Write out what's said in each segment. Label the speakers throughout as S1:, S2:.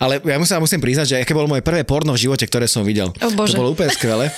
S1: Ale ja musím, musím priznať, že aké bolo moje prvé porno v živote, ktoré som videl.
S2: O Bože.
S1: To bolo úplne skvelé.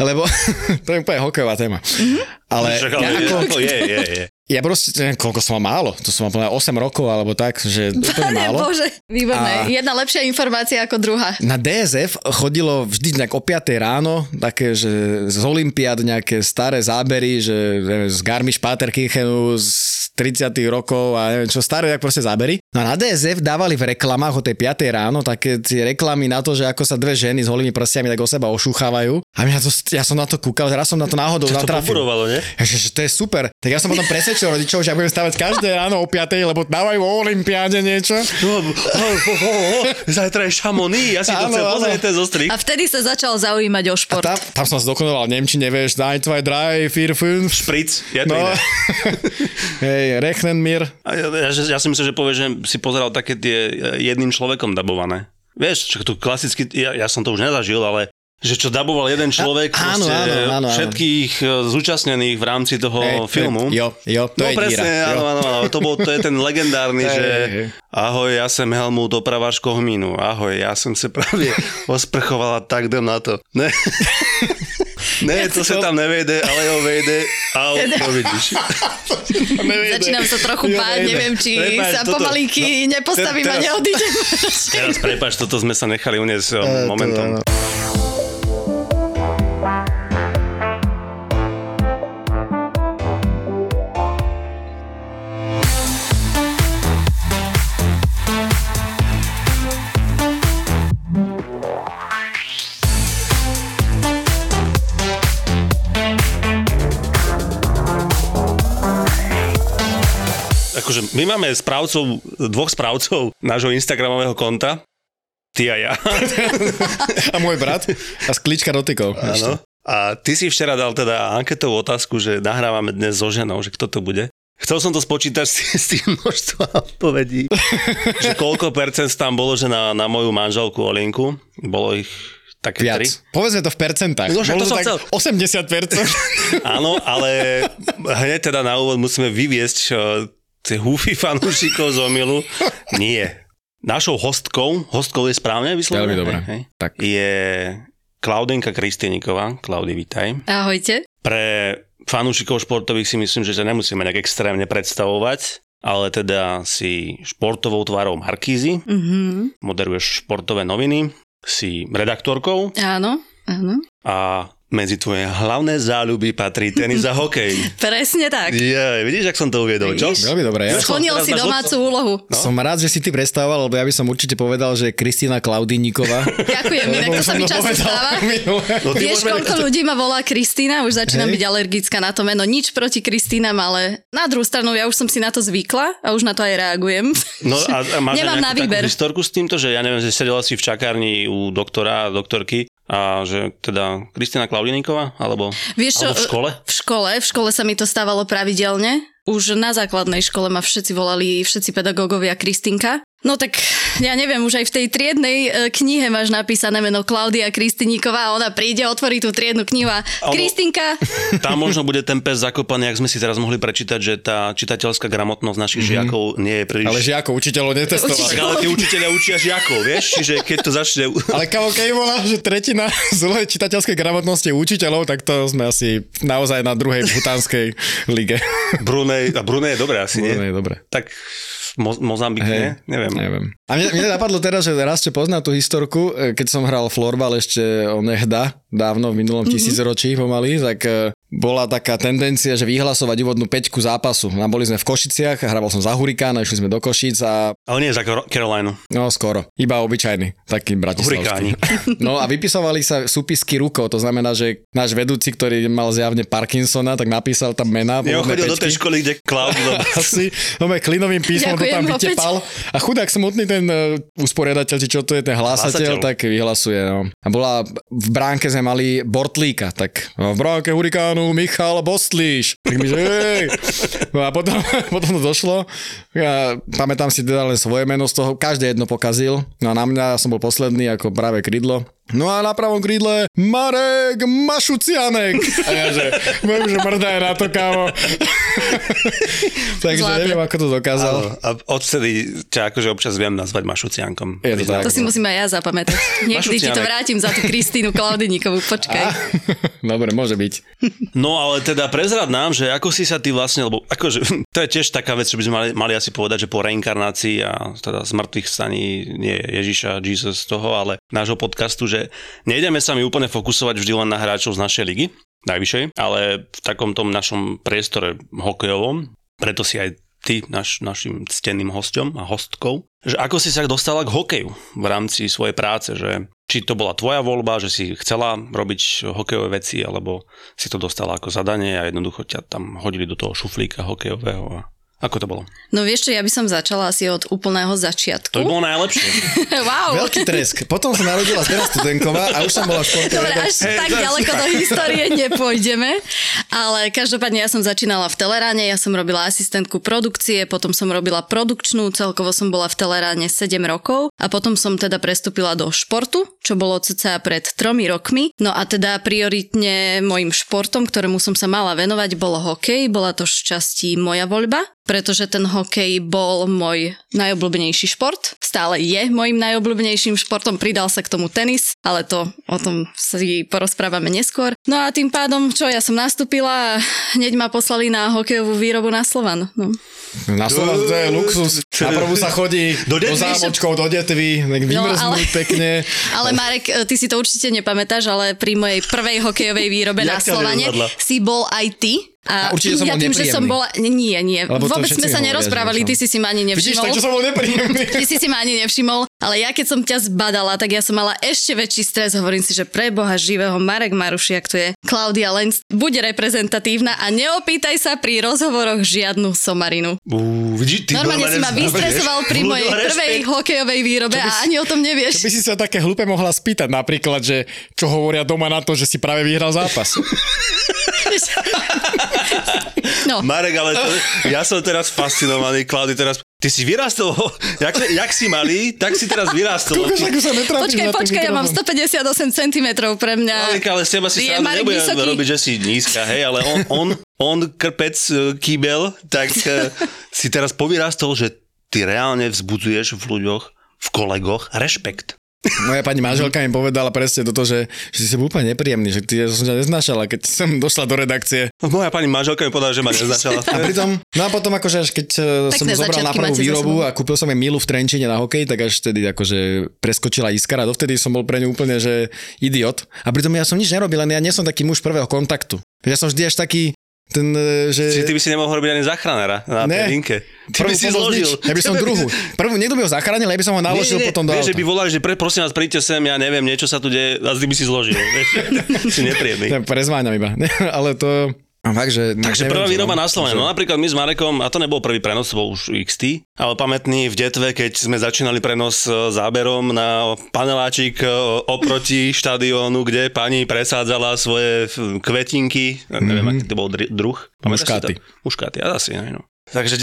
S1: Lebo to je úplne hokejová téma. Mm-hmm. Ale,
S3: Však, ale
S1: ja, ako,
S3: je, je, je.
S1: ja proste, neviem, koľko som mal málo. To som mal mňa 8 rokov alebo tak, že úplne
S2: Pane
S1: málo.
S2: Bože, výborné.
S1: A-
S2: Jedna lepšia informácia ako druhá.
S1: Na DSF chodilo vždy nejak o 5 ráno, také, že z Olympiád nejaké staré zábery, že neviem, z Garmisch-Partenkirchenu z 30 rokov a neviem čo, staré tak proste zábery. No a na DSF dávali v reklamách o tej 5 ráno také tie reklamy na to, že ako sa dve ženy s holými prstiami tak o seba ošúchávajú. A mňa to, ja som na to kúkal, raz som na to náhodou
S3: To
S1: natrafil.
S3: poburovalo, nie?
S1: Ja, že, že to je super. Tak ja som potom presvedčil rodičov, že ja budem stavať každé ráno o 5, lebo dávajú o Olympiáde niečo.
S3: No, zajtra je Chamonix, ja si to chcem pozrieť, ten zostrih.
S2: A vtedy sa začal zaujímať o
S1: A
S2: šport.
S1: tam, tam som sa dokonoval Nemčine, vieš, 1, 2, 3, 4, 5.
S3: Špric, je to
S1: No, hej, rechnen mir.
S3: A ja, ja, ja si myslím, že povieš, že si pozeral také tie e, jedným človekom dabované. Vieš, čo tu klasicky, ja, ja som to už nezažil, ale že čo daboval jeden človek
S1: A- áno, áno, áno, áno.
S3: všetkých e, zúčastnených v rámci toho
S1: Hej,
S3: filmu.
S1: Jo, jo, to
S3: no
S1: je
S3: presne,
S1: díra.
S3: áno, áno, áno, to, bol, to je ten legendárny, že ahoj, ja som Helmut, opraváš kohmínu, ahoj, ja som sa práve osprchovala, tak jdem na to. Ne, ne to sa tam nevejde, ale jo vejde, au, to vidíš.
S2: Začínam sa trochu
S1: Jo,
S2: báť, neviem, či
S3: Prepáč,
S2: sa
S3: toto-
S2: pomalinky nepostavím a
S3: teraz-
S2: neodídem.
S3: Teraz prepač, toto sme sa nechali uniesť
S1: Eh,
S3: e, momentom.
S1: to-
S3: Akože my máme správcov, dvoch správcov nášho Instagramového konta, ty a ja.
S1: A môj brat a sklíčka dotykov.
S3: Áno. A ty si včera dal teda anketovú otázku, že nahrávame dnes so ženou, že kto to bude. Chcel som to spočítať s, tým množstvom odpovedí, že koľko percent tam bolo, že na, na moju manželku Olinku, bolo ich také
S1: Viac.
S3: tri.
S1: Povedzme to v percentách.
S3: No,
S1: Bolo
S3: to som
S1: tak
S3: chcel.
S1: 80%.
S3: Áno, ale hneď teda na úvod musíme vyviesť húfy fanúšikov z omilu. Nie. Našou hostkou, hostkou je správne vyslovené?
S1: Veľmi dobré.
S3: Hej, hej.
S1: Tak.
S3: Je Klaudenka Kristýniková. Klaudi, vitaj.
S2: Ahojte.
S3: Pre fanúšikov športových si myslím, že sa nemusíme nejak extrémne predstavovať, ale teda si športovou tvárou Markízy,
S2: Mhm.
S3: moderuješ športové noviny, si redaktorkou
S2: Áno, áno.
S3: a medzi tvoje hlavné záľuby patrí tenis a hokej.
S2: Presne tak.
S3: Ja, vidíš, ak som to uviedol, čo?
S1: Veľmi dobré. Ja
S3: som-
S2: Splnil si domácu úlohu.
S3: No.
S1: som rád, že si ty predstavoval, lebo ja by som určite povedal, že Kristýna Klaudíniková.
S2: Ďakujem, inak to sa mi často stáva.
S3: No,
S2: Vieš,
S3: môžeme-
S2: koľko ľudí ma volá Kristína? Už začínam
S1: Hej.
S2: byť alergická na to meno. Nič proti Kristínam, ale na druhú stranu ja už som si na to zvykla a už na to aj reagujem.
S3: No a, a máš
S2: Nemám na výber.
S3: historku s týmto, že ja neviem, že sedela si v čakárni u doktora a doktorky a že teda Kristina Klaudiníková, alebo,
S2: Vieš čo,
S3: alebo v škole?
S2: V škole, v škole sa mi to stávalo pravidelne. Už na základnej škole ma všetci volali, všetci pedagógovia Kristinka. No tak ja neviem, už aj v tej triednej e, knihe máš napísané meno Klaudia Kristiníková a ona príde, otvorí tú triednu knihu a Kristinka,
S3: Tam možno bude ten pes zakopaný, ak sme si teraz mohli prečítať, že tá čitateľská gramotnosť našich mm-hmm. žiakov nie je príliš...
S1: Ale žiakov, učiteľov netestovali.
S3: Tak ale tí učiteľia učia žiakov, vieš? Čiže keď to začne...
S1: Ale kamo, keď bola, že tretina zlej čitateľskej gramotnosti učiteľov, tak to sme asi naozaj na druhej bhutanskej lige.
S3: Brunej, a Brunej je dobré asi, nie?
S1: No, je dobre.
S3: Tak Mo- Mozambik, nie? Neviem.
S1: Neviem. A mne, mne napadlo teraz, že raz ste pozná tú historku, e, keď som hral florbal ešte onehda, dávno v minulom mm-hmm. tisícročí pomaly, tak e, bola taká tendencia, že vyhlasovať úvodnú peťku zápasu. A boli sme v Košiciach, hraval som za Hurikána, išli sme do Košic a
S3: Ale nie za Carolinu.
S1: no skoro, iba obyčajný, taký bratislavský.
S3: Hurikáni.
S1: No a vypisovali sa súpisky rukou, to znamená, že náš vedúci, ktorý mal zjavne Parkinsona, tak napísal tam mená.
S3: Ja chodil do tej
S1: peťky.
S3: školy, kde Cloud
S1: asi, no klinovým písmom to tam
S2: opäť.
S1: vytepal. A chudák smutný ten uh, usporiadateľ, či čo to je ten hlásateľ,
S3: Hlásateľ.
S1: tak vyhlasuje. No. A bola, v bránke sme mali Bortlíka, tak no, v bránke hurikánu Michal Bostlíš. Tak mi, že. No a potom, potom to došlo. Ja pamätám si teda len svoje meno z toho, každé jedno pokazil. No a na mňa som bol posledný ako práve krydlo. No a na pravom krídle Marek Mašucianek. A ja že, viem, že mrdá je na to, kámo. Takže
S2: Zlaté.
S1: neviem, ako to dokázal.
S3: Áno, a odvtedy ťa akože občas viem nazvať Mašuciankom.
S1: Je to tak.
S2: To si musím aj ja zapamätať. Niekedy ti to vrátim za tú Kristínu Klaudiníkovú. Počkaj.
S1: Dobre, môže byť.
S3: No ale teda prezrad nám, že ako si sa ty vlastne, lebo akože to je tiež taká vec, čo by sme mali, mali asi povedať, že po reinkarnácii a teda z mŕtvych staní nie Ježiša, Jesus z toho, ale nášho podcastu, že nejdeme sa mi úplne fokusovať vždy len na hráčov z našej ligy, najvyššej, ale v takom tom našom priestore hokejovom, preto si aj ty, naš, našim cteným hosťom a hostkou, že ako si sa dostala k hokeju v rámci svojej práce, že či to bola tvoja voľba, že si chcela robiť hokejové veci, alebo si to dostala ako zadanie a jednoducho ťa tam hodili do toho šuflíka hokejového. A ako to bolo?
S2: No vieš čo, ja by som začala asi od úplného začiatku.
S3: To by bolo najlepšie.
S2: wow.
S1: Veľký tresk. Potom sa narodila Stena Studenková a už som bola v športovej
S2: Dobre, až.
S3: Hej,
S2: tak ďaleko do histórie nepôjdeme, ale každopádne ja som začínala v Teleráne, ja som robila asistentku produkcie, potom som robila produkčnú, celkovo som bola v Teleráne 7 rokov a potom som teda prestúpila do športu, čo bolo cca pred tromi rokmi. No a teda prioritne môjim športom, ktorému som sa mala venovať, bolo hokej, bola to šťastí moja voľba, pretože ten hokej bol môj najobľúbenejší šport. Stále je môjim najobľúbenejším športom, pridal sa k tomu tenis, ale to o tom si porozprávame neskôr. No a tým pádom, čo ja som nastúpila a hneď ma poslali na hokejovú výrobu na Slovan. No.
S1: Na Slovensku to je luxus. Na prvú sa chodí
S3: Do
S1: do, do
S3: Detvy?
S1: zámočkov, do detvy, tak vymrznúť
S2: ale-
S1: pekne.
S2: Ale Marek, e, ty si to určite nepamätáš, ale pri mojej prvej hokejovej výrobe na Slovane si bol aj ty.
S1: A určite som
S2: ja
S1: bol
S2: tým, že som
S1: nepríjemný.
S2: bola... Nie, nie.
S1: Lebo
S2: Vôbec sme sa nerozprávali, ty si si ma ani
S1: Vidíš,
S2: nevšimol.
S1: takže som bol nepríjemný.
S2: Ty si si ma ani nevšimol, ale ja keď som ťa zbadala, tak ja som mala ešte väčší stres. Hovorím si, že pre Boha živého Marek Marušiak tu je. Klaudia Lenz bude reprezentatívna a neopýtaj sa pri rozhovoroch žiadnu somarinu.
S3: Ú, vidíš, ty
S2: Normálne si ma vystresoval pri mojej prvej hokejovej výrobe a ani o tom nevieš.
S1: Čo by si sa také hlúpe mohla spýtať napríklad, že čo hovoria doma na to, že si práve vyhral zápas.
S2: No,
S3: Marek, ale to, ja som teraz fascinovaný, Klaudy, teraz ty si vyrastol, jak, jak si malý, tak si teraz vyrastol.
S1: Kúkaš, ako sa
S2: počkaj, počkaj, ja mám
S1: mikrofón.
S2: 158 cm pre mňa.
S3: Marek, ale z teba si
S2: Marek
S3: nebudem
S2: vysoký?
S3: robiť, že si nízka, hej, ale on, on, on krpec e, kýbel, tak e, si teraz povyrastol, že ty reálne vzbudzuješ v ľuďoch, v kolegoch rešpekt.
S1: Moja pani manželka mi povedala presne toto, že, že si bol úplne nepríjemný, že ty som ťa neznášala, keď som došla do redakcie.
S3: Moja pani manželka mi povedala, že ma neznačala.
S1: A pritom, no a potom akože až keď eh, som
S2: Pekné
S1: ho zobral na prvú výrobu a kúpil som jej milu v Trenčine na hokej, tak až vtedy akože preskočila iskara. Dovtedy som bol pre ňu úplne, že idiot. A pritom ja som nič nerobil, len ja nie som taký muž prvého kontaktu. Ja som vždy až taký ten, eh, že...
S3: Čiže ty by si nemohol robiť ani záchranera na
S1: Ne.
S3: tej linke. Ty by si zložil.
S1: nič. Ja by som druhú. Prvú, niekto by ho zachránil, ja by som ho naložil
S3: nie, nie,
S1: potom do
S3: vieš, že
S1: auta.
S3: by volali, že pre, prosím vás, príďte sem, ja neviem, niečo sa tu deje, a ty by si zložil. Vieš, si nepríjemný.
S1: Ja prezváňam iba. Ale to... A fakt, že...
S3: Takže
S1: neviem,
S3: prvá výroba
S1: no.
S3: na Slovene. No napríklad my s Marekom, a to nebol prvý prenos, to bol už XT, ale pamätný v Detve, keď sme začínali prenos e, záberom na paneláčik e, oproti štadiónu, kde pani presádzala svoje kvetinky, mm-hmm. neviem, aký to bol druh.
S1: Muškáty.
S3: Muškáty, asi. No. Takže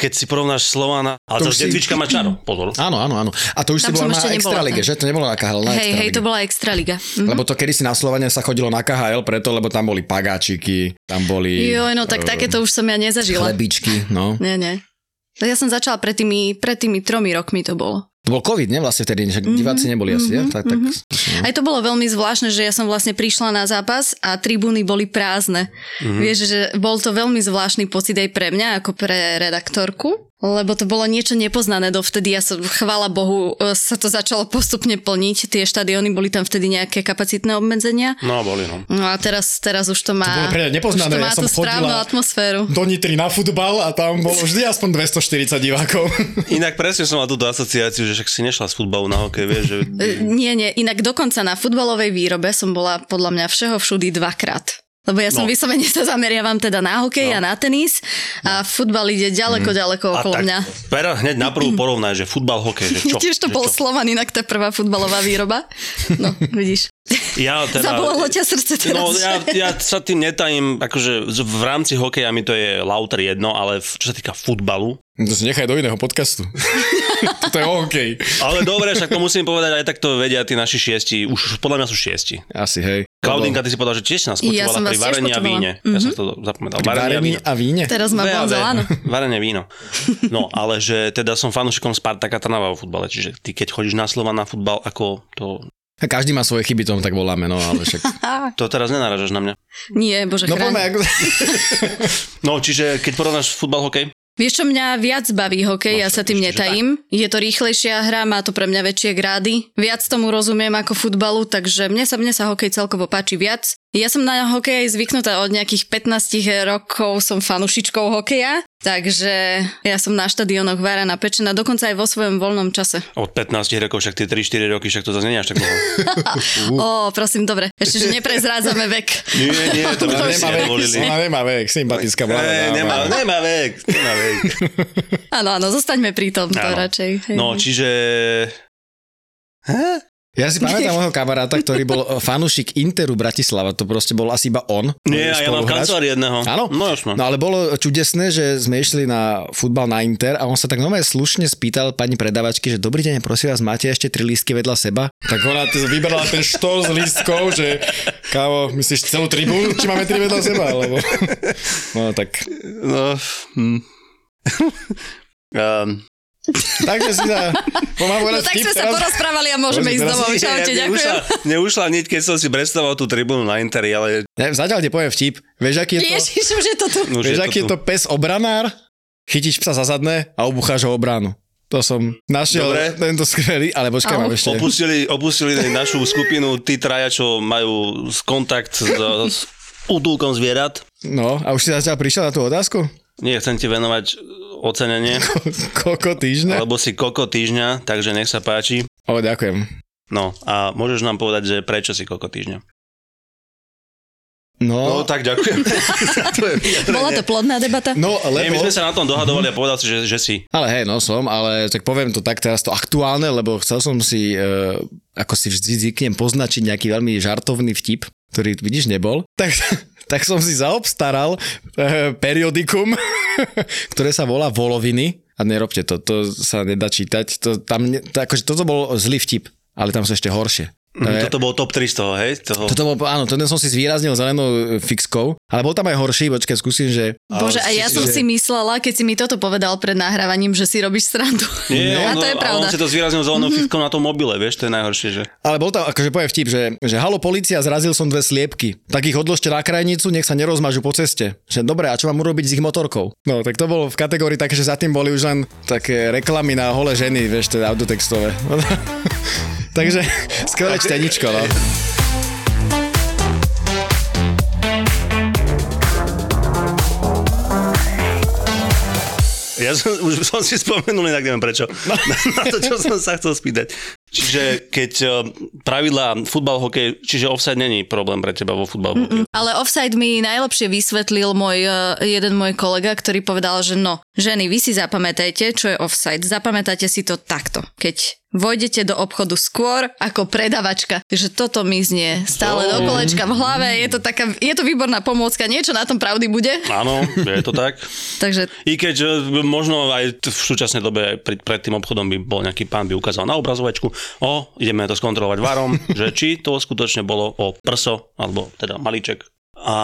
S3: keď si porovnáš Slovana, ale
S1: To
S3: to
S1: si-
S3: Detvička má čaro, pozor.
S1: Áno, áno, áno. A to už si
S2: Tam som
S1: bola na
S2: nebola,
S1: Extralige,
S2: tak.
S1: že? To nebolo na KHL, na
S2: Hej, hej, to bola Extraliga. Mhm.
S1: Lebo to kedy si na Slovene sa chodilo na KHL preto, lebo tam boli pagáčiky, tam boli
S2: Joj, no tak
S1: eh,
S2: takéto už som ja nezažila.
S1: chlebičky, no.
S2: Nie, nie. Ja som začala pred tými, pred tými tromi rokmi to bolo.
S1: To bol COVID, ne? Vlastne vtedy, že diváci neboli asi, ja? Tak, tak, no.
S2: Aj to bolo veľmi zvláštne, že ja som vlastne prišla na zápas a tribúny boli prázdne. Mm-hmm. Vieš, že bol to veľmi zvláštny pocit aj pre mňa, ako pre redaktorku, lebo to bolo niečo nepoznané dovtedy. Ja som, chvála Bohu, e, sa to začalo postupne plniť. Tie štadióny boli tam vtedy nejaké kapacitné obmedzenia.
S3: No, boli, no.
S2: No a teraz, teraz už to má,
S1: bolo pre nepoznané,
S2: už to má
S1: ja som
S2: tú správnu
S1: chodila-
S2: atmosféru.
S1: Do Nitry na futbal a tam bolo vždy aspoň 240 divákov.
S3: Inak presne som mal túto asociáciu, že však si nešla z futbalu na hokej, vieš, že...
S2: E, Nie, nie, inak dokonca na futbalovej výrobe som bola podľa mňa všeho všudy dvakrát. Lebo ja som
S3: No.
S2: no. vyslovene sa zameriavam teda na hokej no. a na tenis a futbal ide ďaleko, ďaleko
S3: A
S2: okolo
S3: tak,
S2: mňa.
S3: Pera, hneď na prvú porovnaj, že futbal, hokej, že čo?
S2: Tiež to
S3: že
S2: bol
S3: čo?
S2: Slovan, inak je prvá futbalová výroba. No, vidíš.
S3: Ja teda...
S2: Zabolelo ťa srdce teraz.
S3: No ja, ja sa tým netajím, akože v rámci hokeja mi to je lauter jedno, ale v, čo sa týka futbalu,
S1: To si nechaj do iného podcastu. to je hokej.
S3: Ale dobre, však to musím povedať, aj tak to vedia tí naši šiesti, už podľa mňa sú šiesti.
S1: Asi, hej.
S3: Klaudinka, ty si povedal, že tiež nás
S2: Ja som
S3: počúvala
S2: vás
S3: pri varení a víne. Ja som to zapamätal.
S1: Pri varení a víne?
S2: Teraz ma
S3: VAV,
S2: bonzel, áno.
S3: Varenie víno. No, ale že teda som fanúšikom Spartaka Trnava vo futbale, čiže ty keď chodíš na slova na futbal, ako to...
S1: A Každý má svoje chyby, tomu tak voláme, no ale však...
S3: To teraz nenaražaš na mňa.
S2: Nie, bože
S1: No poďme, ako...
S3: No, čiže keď porovnáš futbal, hokej,
S2: Vieš, čo mňa viac baví hokej,
S3: No,
S2: ja sa tým netajím. Je to rýchlejšia hra, má to pre mňa väčšie grády. Viac tomu rozumiem ako futbalu, takže mne sa, mne sa hokej celkovo páči viac. Ja som na hokej zvyknutá od nejakých 15 rokov, som fanušičkou hokeja, takže ja som na štadionoch váraná pečená, dokonca aj vo svojom voľnom čase.
S3: od 15 rokov, však tie 3-4 roky, však to zase nie až tak dlho.
S2: Ó, prosím, dobre, ešte, že neprezrádzame vek.
S3: Nie, nie, to by sme
S1: nemá vek, ona nemá vek, sympatická mladá dáma.
S3: nemá, nemá vek, nemá vek.
S2: Áno, áno, zostaňme pri tom to radšej. Hej,
S3: No, čiže...
S1: Ja si pamätám môjho kamaráta, ktorý bol eh, fanúšik Interu Bratislava, to proste bol asi iba on.
S3: Nie, ja mám kancelárii jedného.
S1: Áno?
S3: No jasno.
S1: No ale bolo čudesné, že sme išli na futbal na Inter a on sa tak nové slušne spýtal pani predavačky, že dobrý deň, prosím vás, máte ešte tri lístky vedľa seba? Tak ona t- vybrala ten štol z lístkov, že kávo, myslíš celú tribúnu, či máme tri vedľa seba? Alebo... No tak,
S3: No, hm. um,
S1: takže si sa...
S2: No tak sme sa porozprávali a môžeme ísť
S1: teraz-
S2: domov. Čaute, ďakujem.
S3: Neušla, neušla hneď, keď som si predstavoval tú tribúnu na Interi, ale
S1: Ne, zatiaľ ti poviem vtip. Vieš, aký je to,
S2: Ježiš, už je to tu.
S3: už
S1: vieš,
S3: je
S1: aký je
S3: tu.
S1: to pes obranár? Chytíš psa za zadné a obucháš ho o bránu. To som našiel
S3: Dobre.
S1: tento skvelý, ale počkaj, mám ešte...
S3: Opustili, opustili našu skupinu tí traja, čo majú kontakt s, s útulkom zvierat.
S1: No, a už si zatiaľ prišiel na tú otázku?
S3: Nie, chcem ti venovať ocenenie,
S1: Koľko týždňa?
S3: lebo si koko týždňa, takže nech sa páči.
S1: O, ďakujem.
S3: No a môžeš nám povedať, že prečo si koko týždňa?
S1: No,
S3: No tak ďakujem. to je
S2: Bola to plodná debata?
S1: no
S3: Nie, my
S1: lebo...
S3: sme sa na tom dohadovali a povedal si, že, že si.
S1: Ale hej, no som, ale tak poviem to tak teraz to aktuálne, lebo chcel som si, uh, ako si vždy zvyknem, poznačiť nejaký veľmi žartovný vtip, ktorý vidíš nebol. Tak, tak som si zaobstaral uh, periodikum, ktoré sa volá Voloviny. A nerobte to, to sa nedá čítať. To, tam, to, akože toto bol zlý vtip, ale tam sú ešte horšie. To je-
S3: Toto bol top 3 z toho, hej? Toho...
S1: Toto bol, áno, ten som si zvýraznil zelenou e, fixkou, ale bol tam aj horší, počkaj, skúsim, že...
S2: Bože, a ja som
S1: že-
S2: si myslela, keď si mi toto povedal pred nahrávaním, že si robíš srandu.
S3: Nie,
S2: a
S3: on,
S2: to je
S3: a
S2: pravda.
S3: on si to zvýraznil zelenou mm-hmm. na tom mobile, vieš, to je najhoršie, že...
S1: Ale bol tam, akože poviem vtip, že, že halo policia, zrazil som dve sliepky. Tak ich odložte na krajnicu, nech sa nerozmažu po ceste. Že dobre, a čo mám urobiť s ich motorkou? No, tak to bolo v kategórii také, že za tým boli už len také reklamy na holé ženy, vieš, teda autotextové. Takže skvelé čteničko, no.
S3: Ja som, už som si spomenul, inak neviem prečo, na, na to, čo som sa chcel spýtať. Čiže keď eh, pravidlá futbal, hokej, čiže offside není problém pre teba vo futbal, hokeji.
S2: Ale offside mi najlepšie vysvetlil môj, eh, jeden môj kolega, ktorý povedal, že no, ženy, vy si zapamätajte, čo je offside. Zapamätajte si to takto. Keď vojdete do obchodu skôr ako predavačka. Takže toto mi znie stále do kolečka v hlave. Je to, taká, je to výborná pomôcka. Niečo na tom pravdy bude.
S3: Áno, je to tak.
S2: Takže
S3: I keď možno aj v súčasnej dobe pred, pred tým obchodom by bol nejaký pán by ukázal na obrazovačku, o, ideme to skontrolovať varom, že či to skutočne bolo o prso, alebo teda malíček. A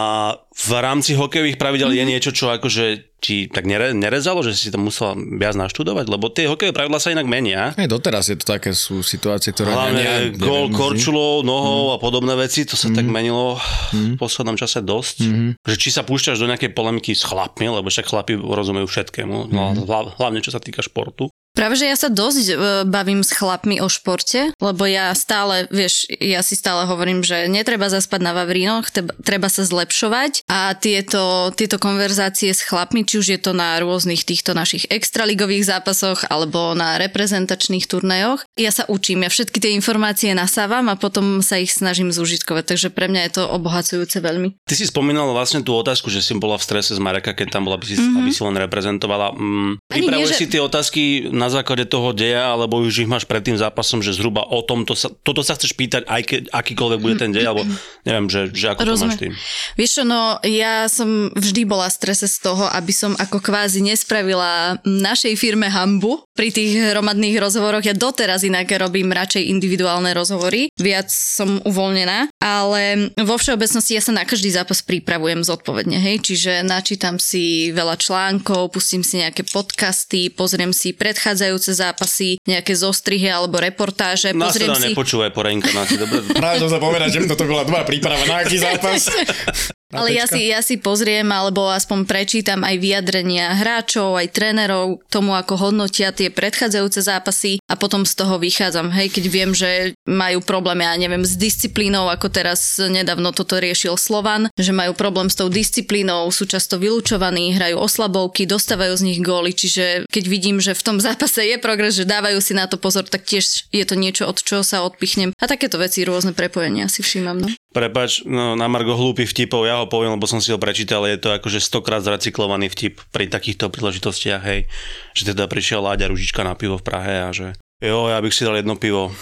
S3: v rámci hokejových pravidel
S2: Mhm.
S3: je niečo, čo akože ti tak nere, nerezalo, že si to musela viac naštudovať, lebo tie hokejové pravidla sa inak menia.
S1: Aj doteraz je to také, sú situácie, ktoré...
S3: Hlavne
S1: ja,
S3: gól korčulou, nohou
S1: Mhm.
S3: a podobné veci, to sa tak menilo v poslednom čase dosť.
S1: Mhm.
S3: Že či sa púšťaš do nejakej polemiky s chlapmi, lebo však chlapi rozumejú všetkému,
S1: Mhm.
S3: hla- hlavne čo sa týka športu.
S2: Práve, že ja sa dosť e, bavím s chlapmi o športe, lebo ja stále, vieš, ja si stále hovorím, že netreba zaspať na Vavrínoch, treba, sa zlepšovať. A tieto, tieto konverzácie s chlapmi, či už je to na rôznych týchto našich extraligových zápasoch alebo na reprezentačných turnajoch, ja sa učím, ja všetky tie informácie nasávam a potom sa ich snažím zúžitkovať, takže pre mňa je to obohacujúce veľmi.
S3: Ty si spomínala vlastne tú otázku, že si bola v strese z Mareka, keď tam bola, aby si, mm-hmm. aby si len reprezentovala. Mm, pripravuješ nie, že... si tie otázky na základe toho deja, alebo už ich máš pred tým zápasom, že zhruba o tomto sa, toto sa chceš pýtať, aj keď akýkoľvek bude ten deň, alebo neviem, že, že ako Rozumiem. to máš tým.
S2: Vieš čo, no ja som vždy bola v strese z toho, aby som ako kvázi nespravila našej firme hambu pri tých hromadných rozhovoroch. Ja doteraz inak robím radšej individuálne rozhovory, viac som uvoľnená, ale vo všeobecnosti ja sa na každý zápas pripravujem zodpovedne, hej, čiže načítam si veľa článkov, pustím si nejaké podcasty, pozriem si predchádzajúce zápasy, nejaké zostrihy alebo reportáže,
S3: no,
S2: pozriem
S3: si... nepočúvaj po reinkarnácii, dobre?
S1: Práve som sa povedať, že toto bola dobrá príprava na aký zápas.
S2: Ale ja si, ja si pozriem alebo aspoň prečítam aj vyjadrenia hráčov, aj trénerov tomu, ako hodnotia tie predchádzajúce zápasy a potom z toho vychádzam. Hej, keď viem, že majú problém, ja neviem, s disciplínou, ako teraz nedávno toto riešil Slovan, že majú problém s tou disciplínou, sú často vylúčovaní, hrajú oslabovky, dostávajú z nich góly, čiže keď vidím, že v tom zápase je progres, že dávajú si na to pozor, tak tiež je to niečo, od čoho sa odpichnem. A takéto veci, rôzne prepojenia si všímam. No.
S3: Prepač, no, na Margo hlúpy vtipov, ja ho poviem, lebo som si ho prečítal, je to akože stokrát zrecyklovaný vtip pri takýchto príležitostiach, hej, že teda prišiel Láďa Ružička na pivo v Prahe a že jo, ja bych si dal jedno pivo,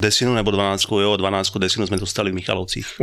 S3: desinu nebo 12, jo, 12 desinu sme dostali v Michalovcích.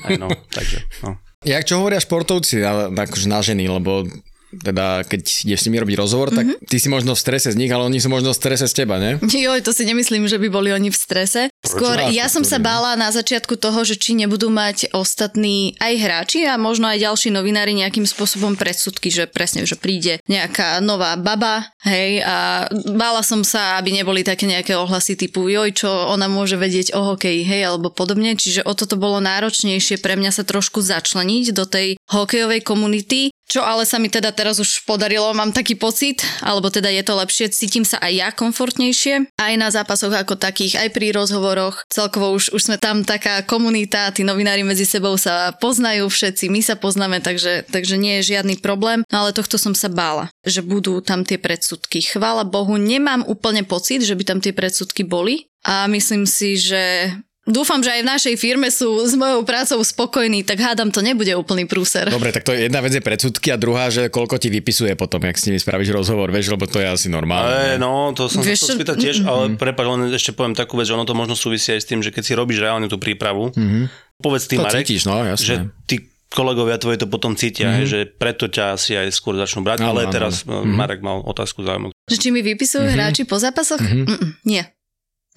S3: Aj no, takže, no.
S1: Jak čo hovoria športovci, ale akože na ženy, lebo teda keď ideš s nimi robiť rozhovor, tak mm-hmm. ty si možno v strese z nich, ale oni sú možno v strese z teba, ne?
S2: Jo, to si nemyslím, že by boli oni v strese. Skôr Prečo? ja som sa bála na začiatku toho, že či nebudú mať ostatní aj hráči a možno aj ďalší novinári nejakým spôsobom predsudky, že presne, že príde nejaká nová baba, hej, a bála som sa, aby neboli také nejaké ohlasy typu joj, čo ona môže vedieť o hokeji, hej, alebo podobne, čiže o toto bolo náročnejšie pre mňa sa trošku začleniť do tej hokejovej komunity, čo ale sa mi teda teraz už podarilo, mám taký pocit, alebo teda je to lepšie, cítim sa aj ja komfortnejšie, aj na zápasoch ako takých, aj pri rozhovoroch. Celkovo už, už sme tam taká komunita, tí novinári medzi sebou sa poznajú všetci, my sa poznáme, takže, takže nie je žiadny problém, no ale tohto som sa bála, že budú tam tie predsudky. Chvála Bohu, nemám úplne pocit, že by tam tie predsudky boli, a myslím si, že Dúfam, že aj v našej firme sú s mojou prácou spokojní, tak hádam, to nebude úplný prúser.
S1: Dobre, tak to je jedna vec je predsudky a druhá, že koľko ti vypisuje potom, jak s nimi spravíš rozhovor, vieš, lebo to je asi normálne.
S3: Ale, no, to som vieš, sa spýtať tiež, ale prepáč, len ešte poviem takú vec, že ono to možno súvisí aj s tým, že keď si robíš reálne tú prípravu, mm-hmm. povedz ty, Marek,
S1: cítiš, no, jasne.
S3: že ty kolegovia tvoje to potom cítia, mm-hmm. že preto ťa asi aj skôr začnú brať, no, ale no, teraz no. Marek mal otázku zaujímavú.
S2: Že či mi vypisujú mm-hmm. hráči po zápasoch? Mm-hmm. Nie.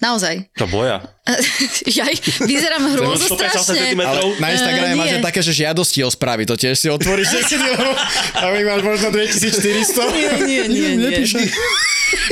S2: Naozaj.
S3: To boja.
S2: Jaj, vyzerám hrôzo strašne.
S1: Ale na Instagrame uh, máš také, že žiadosti o správy, to tiež si otvoríš a my máš možno 2400.
S2: Nie, nie, nie. nie.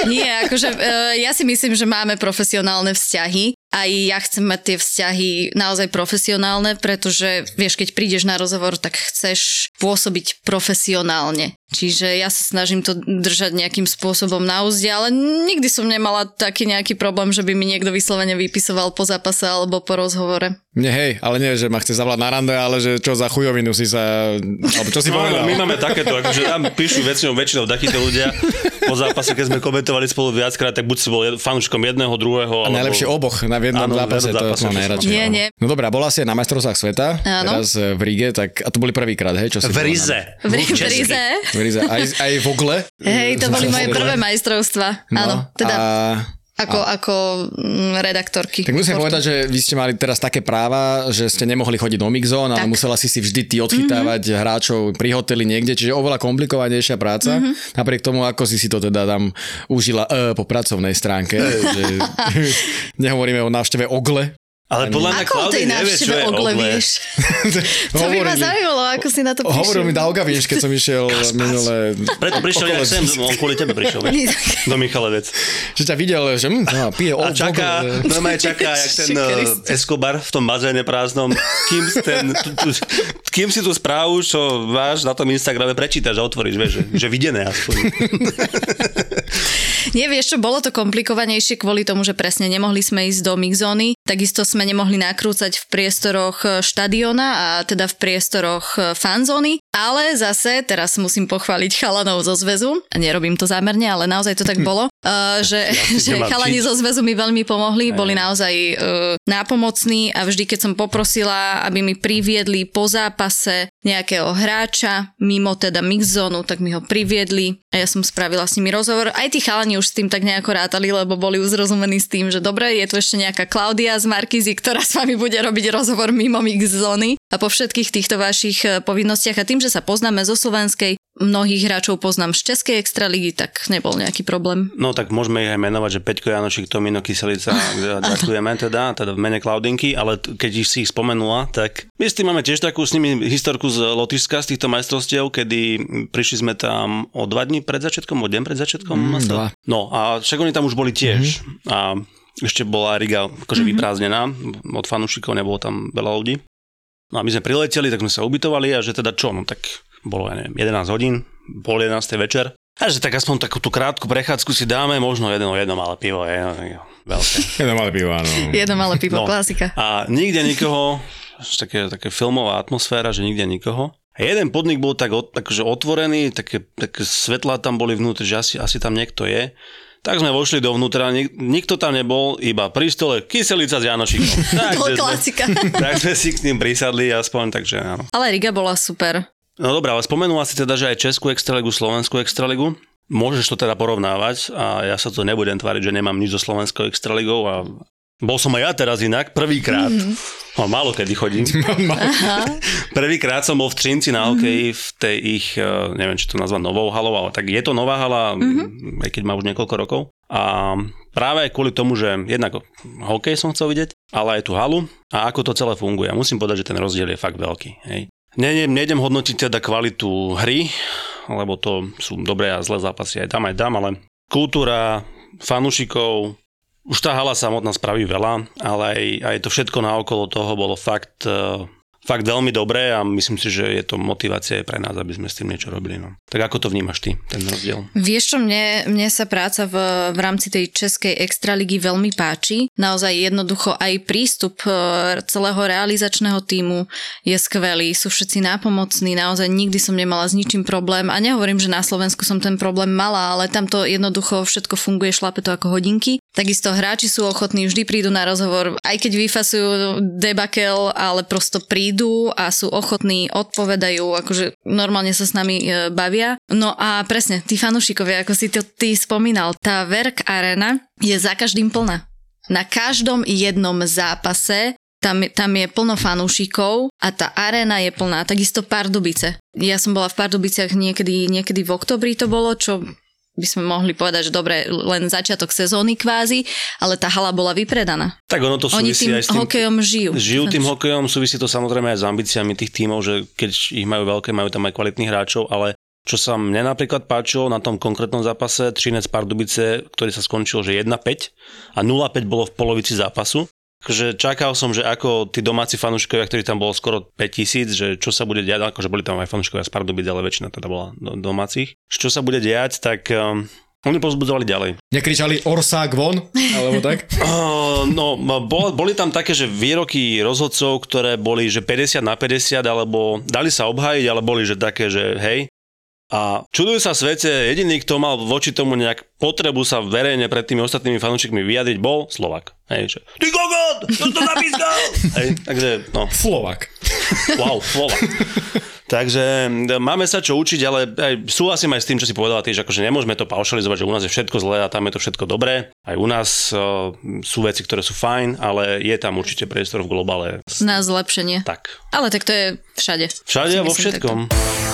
S2: Nie, akože uh, ja si myslím, že máme profesionálne vzťahy aj ja chcem mať tie vzťahy naozaj profesionálne, pretože vieš, keď prídeš na rozhovor, tak chceš pôsobiť profesionálne. Čiže ja sa snažím to držať nejakým spôsobom na úzde, ale nikdy som nemala taký nejaký problém, že by mi niekto vyslovene vypisoval po zápase alebo po rozhovore.
S1: Nie, hej, ale nie, že ma chce zavolať na rande, ale že čo za chujovinu si sa... Alebo čo si no, povedal?
S3: My máme takéto, akože tam píšu väčšinou, väčšinou takíto ľudia po zápase, keď sme komentovali spolu viackrát, tak buď si bol fanúškom jedného, druhého.
S1: A alebo... najlepšie oboch na jednom áno, zápase, to zápase, mám najradšej.
S2: Nie, nie.
S1: No dobrá, bola si aj na majstrovstvách sveta, áno. teraz v Rige, tak, a to boli prvýkrát, hej? Čo si
S3: v Rize.
S2: V Rize.
S1: V Rize. Aj, aj v Ogle.
S2: Hej, to boli moje prvé majstrovstva. No, áno, teda. A ako, a... ako mm, redaktorky.
S1: Tak musím povedať, že vy ste mali teraz také práva, že ste nemohli chodiť do mixzone, ale musela si si vždy ty odchytávať mm-hmm. hráčov pri hoteli niekde, čiže oveľa komplikovanejšia práca. Mm-hmm. Napriek tomu, ako si si to teda tam užila e, po pracovnej stránke. že nehovoríme o návšteve Ogle,
S3: ale podľa mňa Ako tej nevie, čo je ogle, vieš?
S2: to by ma zaujímalo, ako si na to prišiel.
S1: Hovoril mi Dauga, vieš, keď som išiel minulé...
S3: Preto prišiel ja sem, on kvôli tebe prišiel, vieš? Do Michalevec.
S1: Že ťa videl, že hm, no, pije
S3: A čaká, normálne čaká, jak ten uh, Escobar v tom bazéne prázdnom, kým, ten, kým si tú správu, čo máš na tom Instagrame, prečítaš a otvoríš, vieš, že, že videné aspoň.
S2: Nie, vieš čo, bolo to komplikovanejšie kvôli tomu, že presne nemohli sme ísť do mixzóny Takisto sme nemohli nakrúcať v priestoroch štadiona a teda v priestoroch fanzóny, ale zase teraz musím pochváliť chalanov zo zväzu. Nerobím to zámerne, ale naozaj to tak bolo, uh, že, že chalani zo zväzu mi veľmi pomohli, boli naozaj uh, nápomocní a vždy, keď som poprosila, aby mi priviedli po zápase nejakého hráča mimo teda mixzónu, tak mi ho priviedli a ja som spravila s nimi rozhovor. Aj tí chalani už s tým tak nejako rátali, lebo boli uzrozumení s tým, že dobre, je tu ešte nejaká Klaudia z Markizy, ktorá s vami bude robiť rozhovor mimo mixzóny a po všetkých týchto vašich eh, povinnostiach a tým, že sa poznáme zo slovenskej, mnohých hráčov poznám z Českej extraligy, tak nebol nejaký problém.
S3: No tak môžeme ich aj menovať, že Peťko Janošik, Tomino Kyselica, ďakujeme teda, teda v mene Klaudinky, ale keď si ich spomenula, tak my s tým máme tiež takú s nimi historku z Lotyšska, z týchto majstrovstiev, kedy prišli sme tam o dva dní pred začiatkom, o deň pred začiatkom.
S1: Mm, dva.
S3: No a však oni tam už boli tiež. Mm-hmm. A ešte bola Riga akože mm-hmm. vyprázdnená, od fanúšikov nebolo tam veľa ľudí. No a my sme prileteli, tak sme sa ubytovali a že teda čo, no tak bolo, ja neviem, 11 hodín, pol 11. večer. A že tak aspoň takú tú krátku prechádzku si dáme, možno jedno, jedno malé pivo, je, veľké.
S1: Jedno malé pivo, áno.
S2: Jedno malé pivo, no. klasika.
S3: A nikde nikoho, také, také filmová atmosféra, že nikde nikoho. A jeden podnik bol tak, takže otvorený, také, také svetlá tam boli vnútri, že asi, asi tam niekto je. Tak sme vošli dovnútra, nik, nikto tam nebol, iba pri stole kyselica s Janošikom.
S2: Tak, to klasika.
S3: Sme, tak sme si k ním prisadli aspoň, takže áno.
S2: Ale Riga bola super.
S3: No dobré, ale spomenula si teda, že aj Českú extraligu, Slovenskú extraligu. Môžeš to teda porovnávať a ja sa to nebudem tváriť, že nemám nič so Slovenskou extraligou a bol som aj ja teraz inak, prvýkrát. Mm-hmm. No, málo kedy chodím. prvýkrát som bol v Třinci na hokeji v tej ich, eh, neviem, či to nazva novou halou, ale tak je to nová hala, mm-hmm. aj keď má už niekoľko rokov. A práve kvôli tomu, že jednak hokej som chcel vidieť, ale aj tú halu a ako to celé funguje. A musím povedať, že ten rozdiel je fakt veľký. Hej. Ne, nejdem hodnotiť teda kvalitu hry, lebo to sú dobré a zlé zápasy aj tam, aj tam, ale kultúra fanúšikov, už tá hala samotná spraví veľa, ale aj, aj to všetko naokolo toho bolo fakt uh, fakt veľmi dobré a myslím si, že je to motivácia aj pre nás, aby sme s tým niečo robili. No. Tak ako to vnímaš ty, ten rozdiel?
S2: Vieš čo, mne, mne sa práca v, v rámci tej českej extraligy veľmi páči. Naozaj jednoducho aj prístup e, celého realizačného týmu je skvelý, sú všetci nápomocní, naozaj nikdy som nemala s ničím problém a nehovorím, že na Slovensku som ten problém mala, ale tam to jednoducho všetko funguje, šlape to ako hodinky. Takisto hráči sú ochotní, vždy prídu na rozhovor, aj keď vyfasujú debakel, ale prosto prídu a sú ochotní, odpovedajú, akože normálne sa s nami e, bavia. No a presne, tí fanúšikovia, ako si to ty spomínal, tá Verk Arena je za každým plná. Na každom jednom zápase tam, tam je plno fanúšikov a tá arena je plná. Takisto Pardubice. Ja som bola v Pardubiciach niekedy, niekedy v oktobri to bolo, čo by sme mohli povedať, že dobre, len začiatok sezóny kvázi, ale tá hala bola vypredaná.
S3: Tak ono to súvisí
S2: Oni tým
S3: aj s tým,
S2: hokejom žijú.
S3: Žijú tým hokejom, súvisí to samozrejme aj s ambíciami tých tímov, že keď ich majú veľké, majú tam aj kvalitných hráčov, ale čo sa mne napríklad páčilo na tom konkrétnom zápase, Trinec Pardubice, ktorý sa skončil, že 1-5 a 0-5 bolo v polovici zápasu, že čakal som, že ako tí domáci fanúšikovia, ktorí tam bolo skoro 5000, že čo sa bude diať, akože boli tam aj fanúšikovia z Pardubic, ale väčšina teda bola domácich. Čo sa bude diať, tak um, oni pozbudzovali ďalej.
S1: Nekričali Orsák von, alebo tak?
S3: uh, no, bol, boli tam také, že výroky rozhodcov, ktoré boli, že 50 na 50, alebo dali sa obhájiť, ale boli, že také, že hej, a čudujú sa svete, jediný, kto mal voči tomu nejak potrebu sa verejne pred tými ostatnými fanúšikmi vyjadriť, bol Slovak. Hej, že, ty kokot, to to! Hej, takže, no.
S1: Slovak.
S3: Wow, Slovak. Takže máme sa čo učiť, ale aj súhlasím aj s tým, čo si povedala tiež, akože nemôžeme to paušalizovať, že u nás je všetko zlé a tam je to všetko dobré. Aj u nás uh, sú veci, ktoré sú fajn, ale je tam určite priestor v globále.
S2: Na zlepšenie.
S3: Tak.
S2: Ale tak to je všade.
S3: Všade vo všetkom. Takto.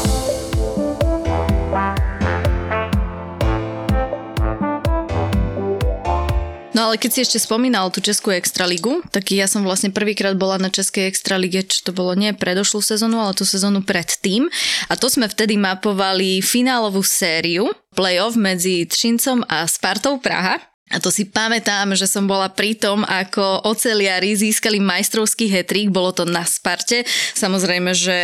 S2: No ale keď si ešte spomínal tú Českú extraligu, tak ja som vlastne prvýkrát bola na Českej extralige, čo to bolo nie predošlú sezónu, ale tú sezónu predtým. A to sme vtedy mapovali finálovú sériu playoff medzi Třincom a Spartou Praha. A to si pamätám, že som bola pri tom, ako oceliari získali majstrovský hetrik, bolo to na Sparte. Samozrejme, že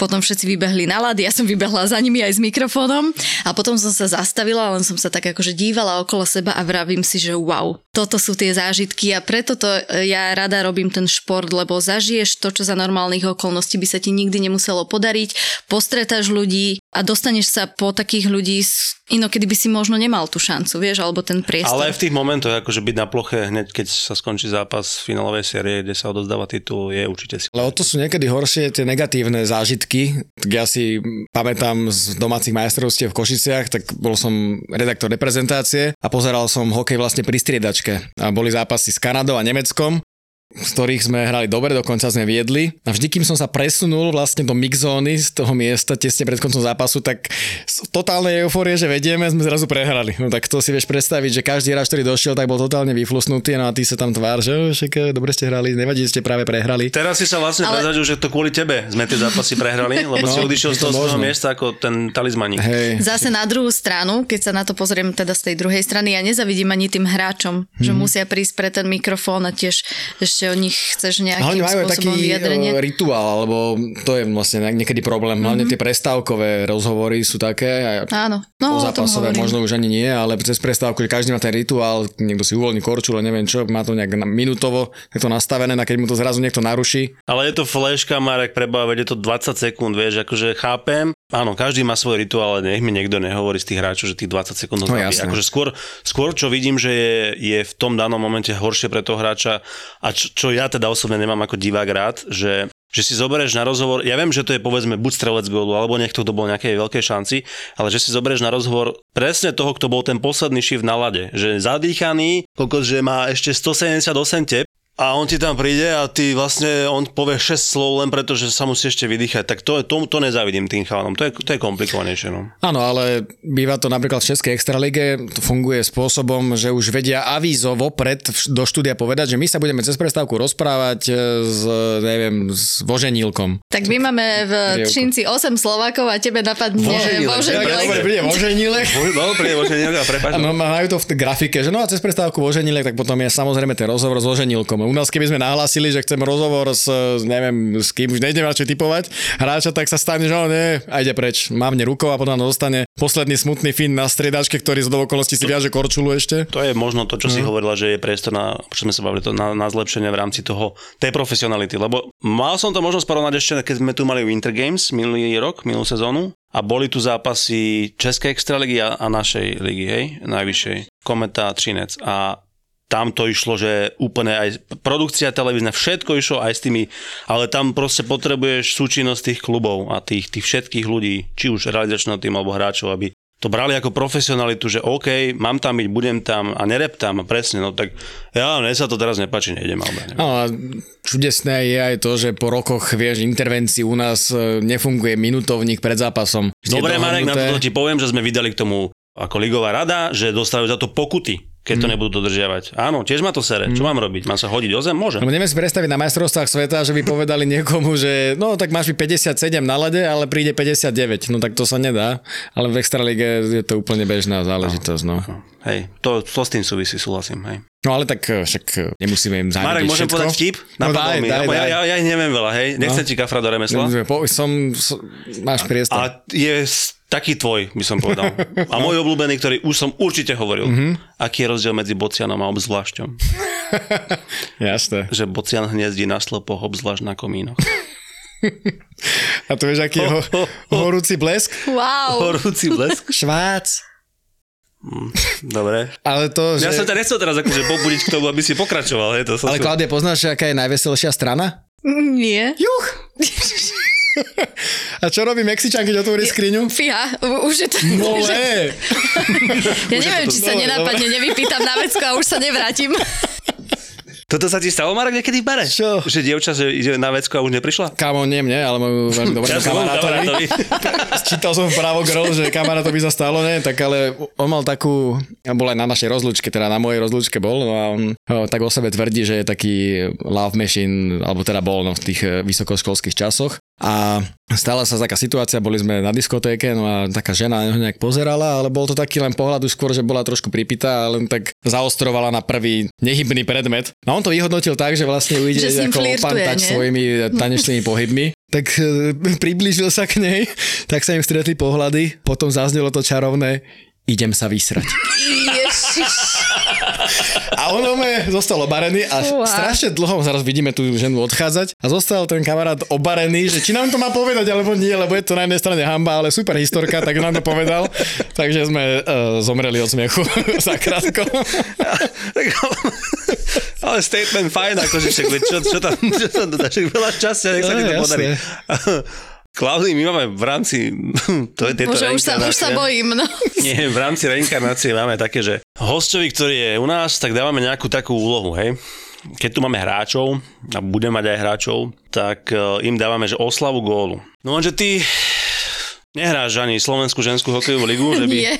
S2: potom všetci vybehli na lady, ja som vybehla za nimi aj s mikrofónom a potom som sa zastavila, len som sa tak akože dívala okolo seba a vravím si, že wow, toto sú tie zážitky. A preto to ja rada robím ten šport, lebo zažiješ to, čo za normálnych okolností by sa ti nikdy nemuselo podariť, postretáš ľudí a dostaneš sa po takých ľudí, inokedy by si možno nemal tú šancu, vieš, alebo ten priestor.
S3: Ale v tých momentoch, akože byť na ploche hneď, keď sa skončí zápas finálovej série, kde sa odozdáva titul, je určite si.
S1: Ale o to sú niekedy horšie tie negatívne zážitky. Tak ja si pamätám z domácich majstrovstiev v Košiciach, tak bol som redaktor reprezentácie a pozeral som hokej vlastne pri striedačke. A boli zápasy s Kanadou a Nemeckom z ktorých sme hrali dobre, dokonca sme viedli. A vždy, kým som sa presunul vlastne do mixzóny z toho miesta tesne pred koncom zápasu, tak z totálnej euforie, že vedieme, sme zrazu prehrali. No tak to si vieš predstaviť, že každý hráč, ktorý došiel, tak bol totálne vyflusnutý, no a ty sa tam tvár, že však eh, dobre ste hrali, nevadí, ste práve prehrali.
S3: Teraz si sa vlastne Ale... prezadil, že to kvôli tebe sme tie zápasy prehrali, lebo no, si odišiel z toho svojho miesta ako ten talizmaník.
S2: Hey. Zase na druhú stranu, keď sa na to pozriem teda z tej druhej strany, ja nezavidím ani tým hráčom, hmm. že mhm. musia prísť pre ten mikrofón a tiež ešte o nich chceš nejakým majú taký vyjadrenie?
S1: rituál, alebo to je vlastne niekedy problém. Hlavne mm-hmm. tie prestávkové rozhovory sú také.
S2: Áno.
S1: No, zápasové možno už ani nie, ale cez prestávku, že každý má ten rituál, niekto si uvoľní korčule, neviem čo, má to nejak minútovo, je to nastavené, a keď mu to zrazu niekto naruší.
S3: Ale je to fleška, Marek, preba, je to 20 sekúnd, vieš, akože chápem, Áno, každý má svoj rituál, ale nech mi niekto nehovorí z tých hráčov, že tých 20 sekúnd no, Akože skôr, skôr, čo vidím, že je, je v tom danom momente horšie pre toho hráča a čo, čo ja teda osobne nemám ako divák rád, že že si zoberieš na rozhovor, ja viem, že to je povedzme buď strelec gólu, alebo niekto, kto bol nejakej veľkej šanci, ale že si zoberieš na rozhovor presne toho, kto bol ten posledný šiv na lade, že zadýchaný, kokos, že má ešte 178 tep a on ti tam príde a ty vlastne, on povie 6 slov len preto, že sa musí ešte vydýchať. Tak to, to, to nezávidím tým chalanom. To je, to je komplikovanejšie. No.
S1: Áno, ale býva to napríklad v Českej extralige. To funguje spôsobom, že už vedia avízo vopred do štúdia povedať, že my sa budeme cez prestávku rozprávať e, s, neviem, s Voženílkom.
S2: Tak my máme v Třinci 8 Slovákov a tebe napadne Voženílek.
S1: Príde Voženílek.
S3: No, príde Voženílek a prepáč.
S1: No, majú to v grafike, že no a cez prestávku Voženílek, tak potom je samozrejme ten rozhovor s Voženílkom u nás keby sme nahlásili, že chcem rozhovor s, neviem, s kým, už nejdem radšej typovať hráča, tak sa stane, že on nie, a ide preč. Mávne rukou a potom dostane posledný smutný fin na striedačke, ktorý z okolností si viaže korčulu ešte.
S3: To je možno to, čo si hm. hovorila, že je priestor na, čo sme sa bavili, to na, na zlepšenie v rámci toho, tej profesionality. Lebo mal som to možnosť porovnať ešte, keď sme tu mali Winter Games minulý rok, minulú sezónu a boli tu zápasy Českej extraligy a, a našej ligy, hej, najvyššej, Kometa, Trinec a tam to išlo, že úplne aj produkcia televízna, všetko išlo aj s tými, ale tam proste potrebuješ súčinnosť tých klubov a tých, tých všetkých ľudí, či už realizačného týmu alebo hráčov, aby to brali ako profesionalitu, že OK, mám tam byť, budem tam a nerep tam, presne, no tak ja, mne sa to teraz nepáči, nejdem. Ale neviem.
S1: No, a čudesné je aj to, že po rokoch, vieš, intervencií u nás e, nefunguje minutovník pred zápasom.
S3: Dobre, Marek, na to ti poviem, že sme vydali k tomu ako ligová rada, že dostávajú za to pokuty keď to mm. nebudú dodržiavať. Áno, tiež ma to sere. Mm. Čo mám robiť? Mám sa hodiť o zem? Môžem.
S1: No, neviem si predstaviť na majstrovstvách sveta, že by povedali niekomu, že no tak máš byť 57 na lede, ale príde 59. No tak to sa nedá. Ale v Extralige je to úplne bežná záležitosť. No. no.
S3: Hej, to, to s tým súvisí, súhlasím. Hej.
S1: No ale tak eh, však eh, nemusíme im zájsť.
S3: Marek, môžem
S1: všetko?
S3: povedať vtip? No daj,
S1: mi, daj, daj.
S3: Ja, ja, ich neviem veľa, hej. Nechcem no. ti kafra do remesla.
S1: Som, som, máš priestor.
S3: A je taký tvoj, by som povedal. A môj obľúbený, ktorý už som určite hovoril. Mm-hmm. Aký je rozdiel medzi bocianom a obzvlášťom?
S1: Jasné.
S3: Že bocian hniezdí na slopoch, obzvlášť na komínoch.
S1: a to vieš, aký je ho, horúci blesk?
S2: Wow.
S3: Horúci blesk?
S1: Švác.
S3: Mm, dobre.
S1: Ale to,
S3: že... Ja som ťa nechcel teraz akože pobudiť k tomu, aby si pokračoval. Hej, to
S1: Ale Klaudia, poznáš, aká je najveselšia strana?
S2: Nie.
S1: Juch! A čo robí Mexičan, keď otvorí skriňu?
S2: Fíha, už je to...
S1: Mole!
S2: ja neviem, či sa nenápadne nevypýtam na vecko a už sa nevrátim.
S3: Toto sa ti stalo, Marek, niekedy v bare?
S1: Čo?
S3: Že dievča, že ide na vecku a už neprišla?
S1: Kámo, nie mne, ale majú veľmi dobrého kamarátovi. Čítal som v právo girl, že to by sa stalo, ne? Tak ale on mal takú, on bol aj na našej rozlučke, teda na mojej rozlučke bol, no a on ho, tak o sebe tvrdí, že je taký love machine, alebo teda bol no, v tých eh, vysokoškolských časoch. A stala sa taká situácia, boli sme na diskotéke, no a taká žena na nejak pozerala, ale bol to taký len pohľad už skôr, že bola trošku pripitá a len tak zaostrovala na prvý nehybný predmet. A on to vyhodnotil tak, že vlastne ujde
S2: Že
S1: ako
S2: nie?
S1: svojimi tanečnými pohybmi. Tak e, priblížil sa k nej, tak sa im stretli pohľady, potom zaznelo to čarovné, idem sa vysrať.
S2: Ježiš.
S1: A ono me zostal obarený a
S2: Fúha.
S1: strašne dlho zaraz vidíme tú ženu odchádzať a zostal ten kamarát obarený, že či nám to má povedať alebo nie, lebo je to na jednej strane hamba, ale super historka, tak nám to povedal. Takže sme uh, zomreli od smiechu za krátko.
S3: Tak, ale statement fajn, akože však, čo, čo tam, čo tam dodá, však veľa šťastia, nech sa
S1: No,
S3: ti to podarí. Klaudii, my máme v rámci to je tejto
S2: Bože, už sa, už sa bojím, no.
S3: Nie, v rámci reinkarnácie máme také, že hostovi, ktorý je u nás, tak dávame nejakú takú úlohu, hej. Keď tu máme hráčov, a budeme mať aj hráčov, tak e, im dávame, že oslavu gólu. No lenže ty nehráš ani slovenskú ženskú hokejovú ligu, že by,
S2: Nie,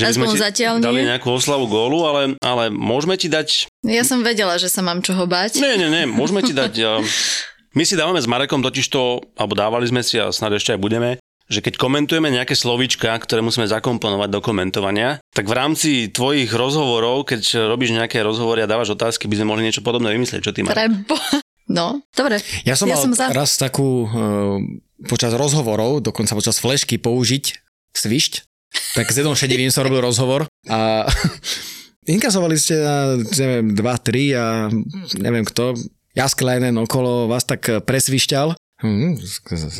S3: že by sme ti
S2: zatiaľ
S3: dali
S2: nie.
S3: nejakú oslavu gólu, ale, ale môžeme ti dať
S2: Ja som vedela, že sa mám čoho bať.
S3: nie, nie, nie, môžeme ti dať... My si dávame s Marekom totižto, alebo dávali sme si a snad ešte aj budeme, že keď komentujeme nejaké slovíčka, ktoré musíme zakomponovať do komentovania, tak v rámci tvojich rozhovorov, keď robíš nejaké rozhovory a dávaš otázky, by sme mohli niečo podobné vymyslieť. Čo ty máš?
S2: Prebo... No, dobre.
S1: Ja som
S2: Ja
S1: mal
S2: som za-
S1: raz takú uh, počas rozhovorov, dokonca počas flešky použiť svišť, tak s jednou šedivým som robil rozhovor a inkasovali ste na, neviem, 2-3 a neviem kto, Jasklenen okolo vás tak presvišťal. Hm,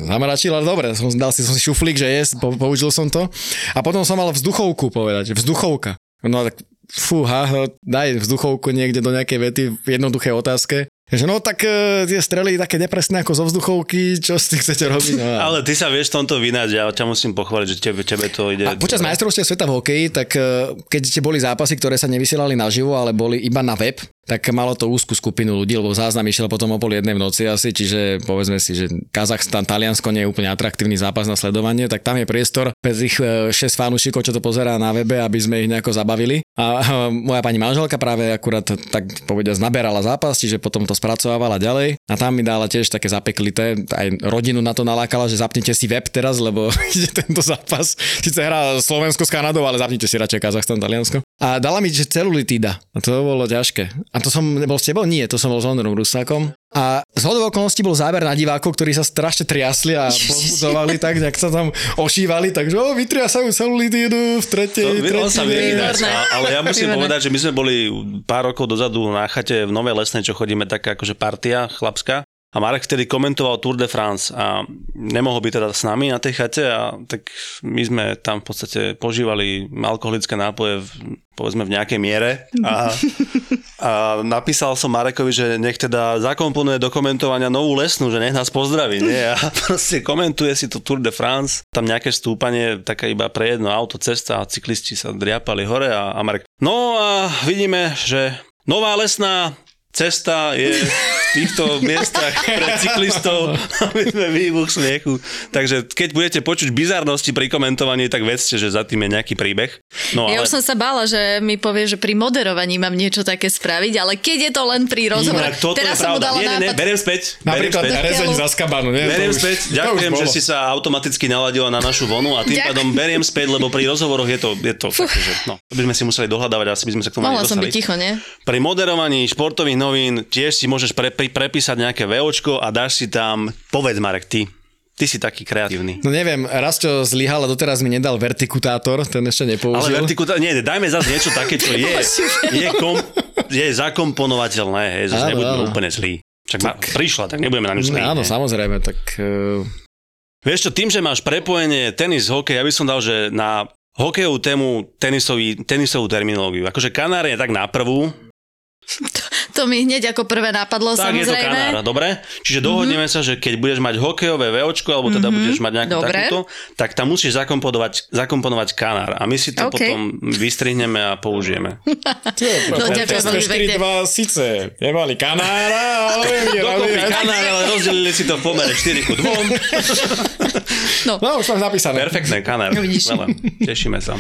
S1: zamračil, ale dobre, som, dal si som si šuflík, že je, po, použil som to. A potom som mal vzduchovku povedať, vzduchovka. No tak fúha, daj vzduchovku niekde do nejakej vety v jednoduchej otázke. Že no tak e, tie strely také nepresné ako zo vzduchovky, čo si chcete robiť? No,
S3: Ale ty sa vieš tomto vynať, ja ťa musím pochváliť, že tebe, tebe to ide...
S1: a počas majstrovstiev sveta v hokeji, tak e, keď ste boli zápasy, ktoré sa nevysielali naživo, ale boli iba na web, tak malo to úzku skupinu ľudí, lebo záznam išiel potom o pol jednej v noci asi, čiže povedzme si, že Kazachstan, Taliansko nie je úplne atraktívny zápas na sledovanie, tak tam je priestor pre tých 6 fanúšikov, čo to pozerá na webe, aby sme ich nejako zabavili. A e, moja pani manželka práve akurát tak povediať naberala zápas, čiže potom to spracovávala ďalej. A tam mi dala tiež také zapeklité, aj rodinu na to nalákala, že zapnite si web teraz, lebo ide tento zápas. Sice hrá Slovensko s Kanadou, ale zapnite si radšej Kazachstan, Taliansko. A dala mi, že celulitída. A to bolo ťažké. A to som nebol s tebou? Nie, to som bol s Ondrom Rusákom. A z hodou okolností bol záber na divákov, ktorí sa strašne triasli a pozbudzovali tak, nejak sa tam ošívali, takže o, vytriasajú celulitídu v tretej,
S3: To, on sa
S1: tretine.
S3: vie ináč,
S2: Výborné.
S3: a- ale ja musím
S2: Výborné.
S3: povedať, že my sme boli pár rokov dozadu na chate v Novej Lesnej, čo chodíme taká akože partia chlapská. A Marek vtedy komentoval Tour de France a nemohol byť teda s nami na tej chate a tak my sme tam v podstate požívali alkoholické nápoje v, povedzme v nejakej miere a, a napísal som Marekovi, že nech teda zakomponuje do komentovania novú lesnú, že nech nás pozdraví, nie? A proste komentuje si to Tour de France, tam nejaké stúpanie, taká iba pre jedno auto cesta a cyklisti sa driapali hore a, a Marek. No a vidíme, že nová lesná cesta je týchto miestach pre cyklistov, aby sme výbuch smiechu. Takže keď budete počuť bizarnosti pri komentovaní, tak vedzte, že za tým je nejaký príbeh. No,
S2: Ja
S3: ale...
S2: už som sa bála, že mi povie, že pri moderovaní mám niečo také spraviť, ale keď je to len pri rozhovore,
S3: Inak toto
S2: teraz
S3: je
S2: som mu dala
S3: Nie, nie, nie, beriem späť.
S1: Napríklad
S3: beriem späť.
S1: rezeň za skabanu. Nie?
S3: Beriem
S1: už-
S3: späť, ďakujem, že si sa automaticky naladila na našu vonu a tým
S2: Ďakujem.
S3: pádom beriem späť, lebo pri rozhovoroch je to, je to také, že no, to by sme si museli dohľadávať, asi by sme sa k tomu
S2: Mohla som byť ticho, nie?
S3: Pri moderovaní športových novín tiež si môžeš pre, pre, prepísať nejaké VOčko a dáš si tam, povedz Marek, ty, ty si taký kreatívny.
S1: No neviem, raz čo zlyhal a doteraz mi nedal vertikutátor, ten ešte
S3: Ale
S1: nepoužil.
S3: vertikuta, nie, dajme zase niečo také, čo je, je, kom, je zakomponovateľné, hej, zase
S1: Áno,
S3: nebudeme
S1: áno.
S3: úplne zlí. Čak ma, prišla, tak nebudeme na ňu zlí.
S1: No, áno,
S3: hej.
S1: samozrejme, tak uh,
S3: Vieš čo, tým, že máš prepojenie tenis, hokej, ja by som dal, že na hokejovú tému tenisový, tenisovú terminológiu. Akože kanár je tak na prvú,
S2: To mi hneď ako prvé napadlo,
S3: tak je to
S2: samozrejme.
S3: kanár, dobre? Čiže dohodneme sa, že keď budeš mať hokejové VOčko, alebo teda budeš mať nejakú
S2: Dobre.
S3: takúto, tak tam musíš zakomponovať, zakomponovať kanár. A my si to
S2: OK.
S3: potom vystrihneme a použijeme.
S2: No, ďakujem veľmi pekne.
S1: 4-2 síce nemali kanára, ale
S3: Dokopy kanár, ale rozdelili si to v pomere 4 ku 2.
S2: No,
S1: No, už mám zapísané.
S3: Perfektné, kanár.
S2: Vidíš.
S3: Skvelé. Tešíme sa.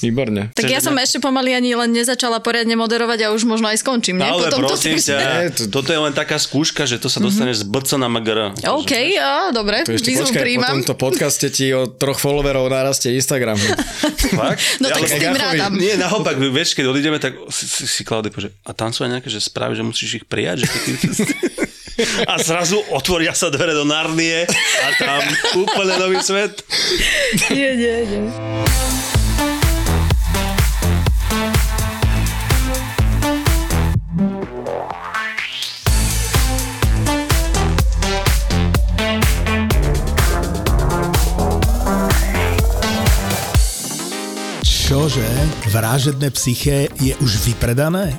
S1: Výborne.
S2: Tak ja som ešte pomaly ani len nezačala poriadne moderovať a už možno aj skončím, nie?
S3: Ale
S2: Po tomto
S3: prosím
S2: týždni.
S3: ťa,
S1: Ne, to-
S3: toto je len taká skúška, že to sa dostaneš z BC na MGR.
S2: OK, á, dobre,
S1: To ešte
S2: výzvu
S1: počkaj, po
S2: príjmam.
S1: tomto podcaste ti o troch followerov narastie Instagram.
S3: Fakt?
S2: No tak
S3: Ale-
S2: s tým rádam.
S3: Nie, naopak, vieš, keď odídeme, tak si, si, si Klaudy povie, že a tam sú aj nejaké že správy, že musíš ich prijať, že ty... A zrazu otvoria sa dvere do Narnie a tam úplne nový svet.
S2: Nie, nie, nie.
S4: Vražedné psyché je už vypredané?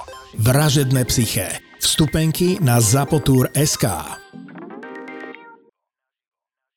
S4: Vražedné psyché. Vstupenky na Zapotur SK.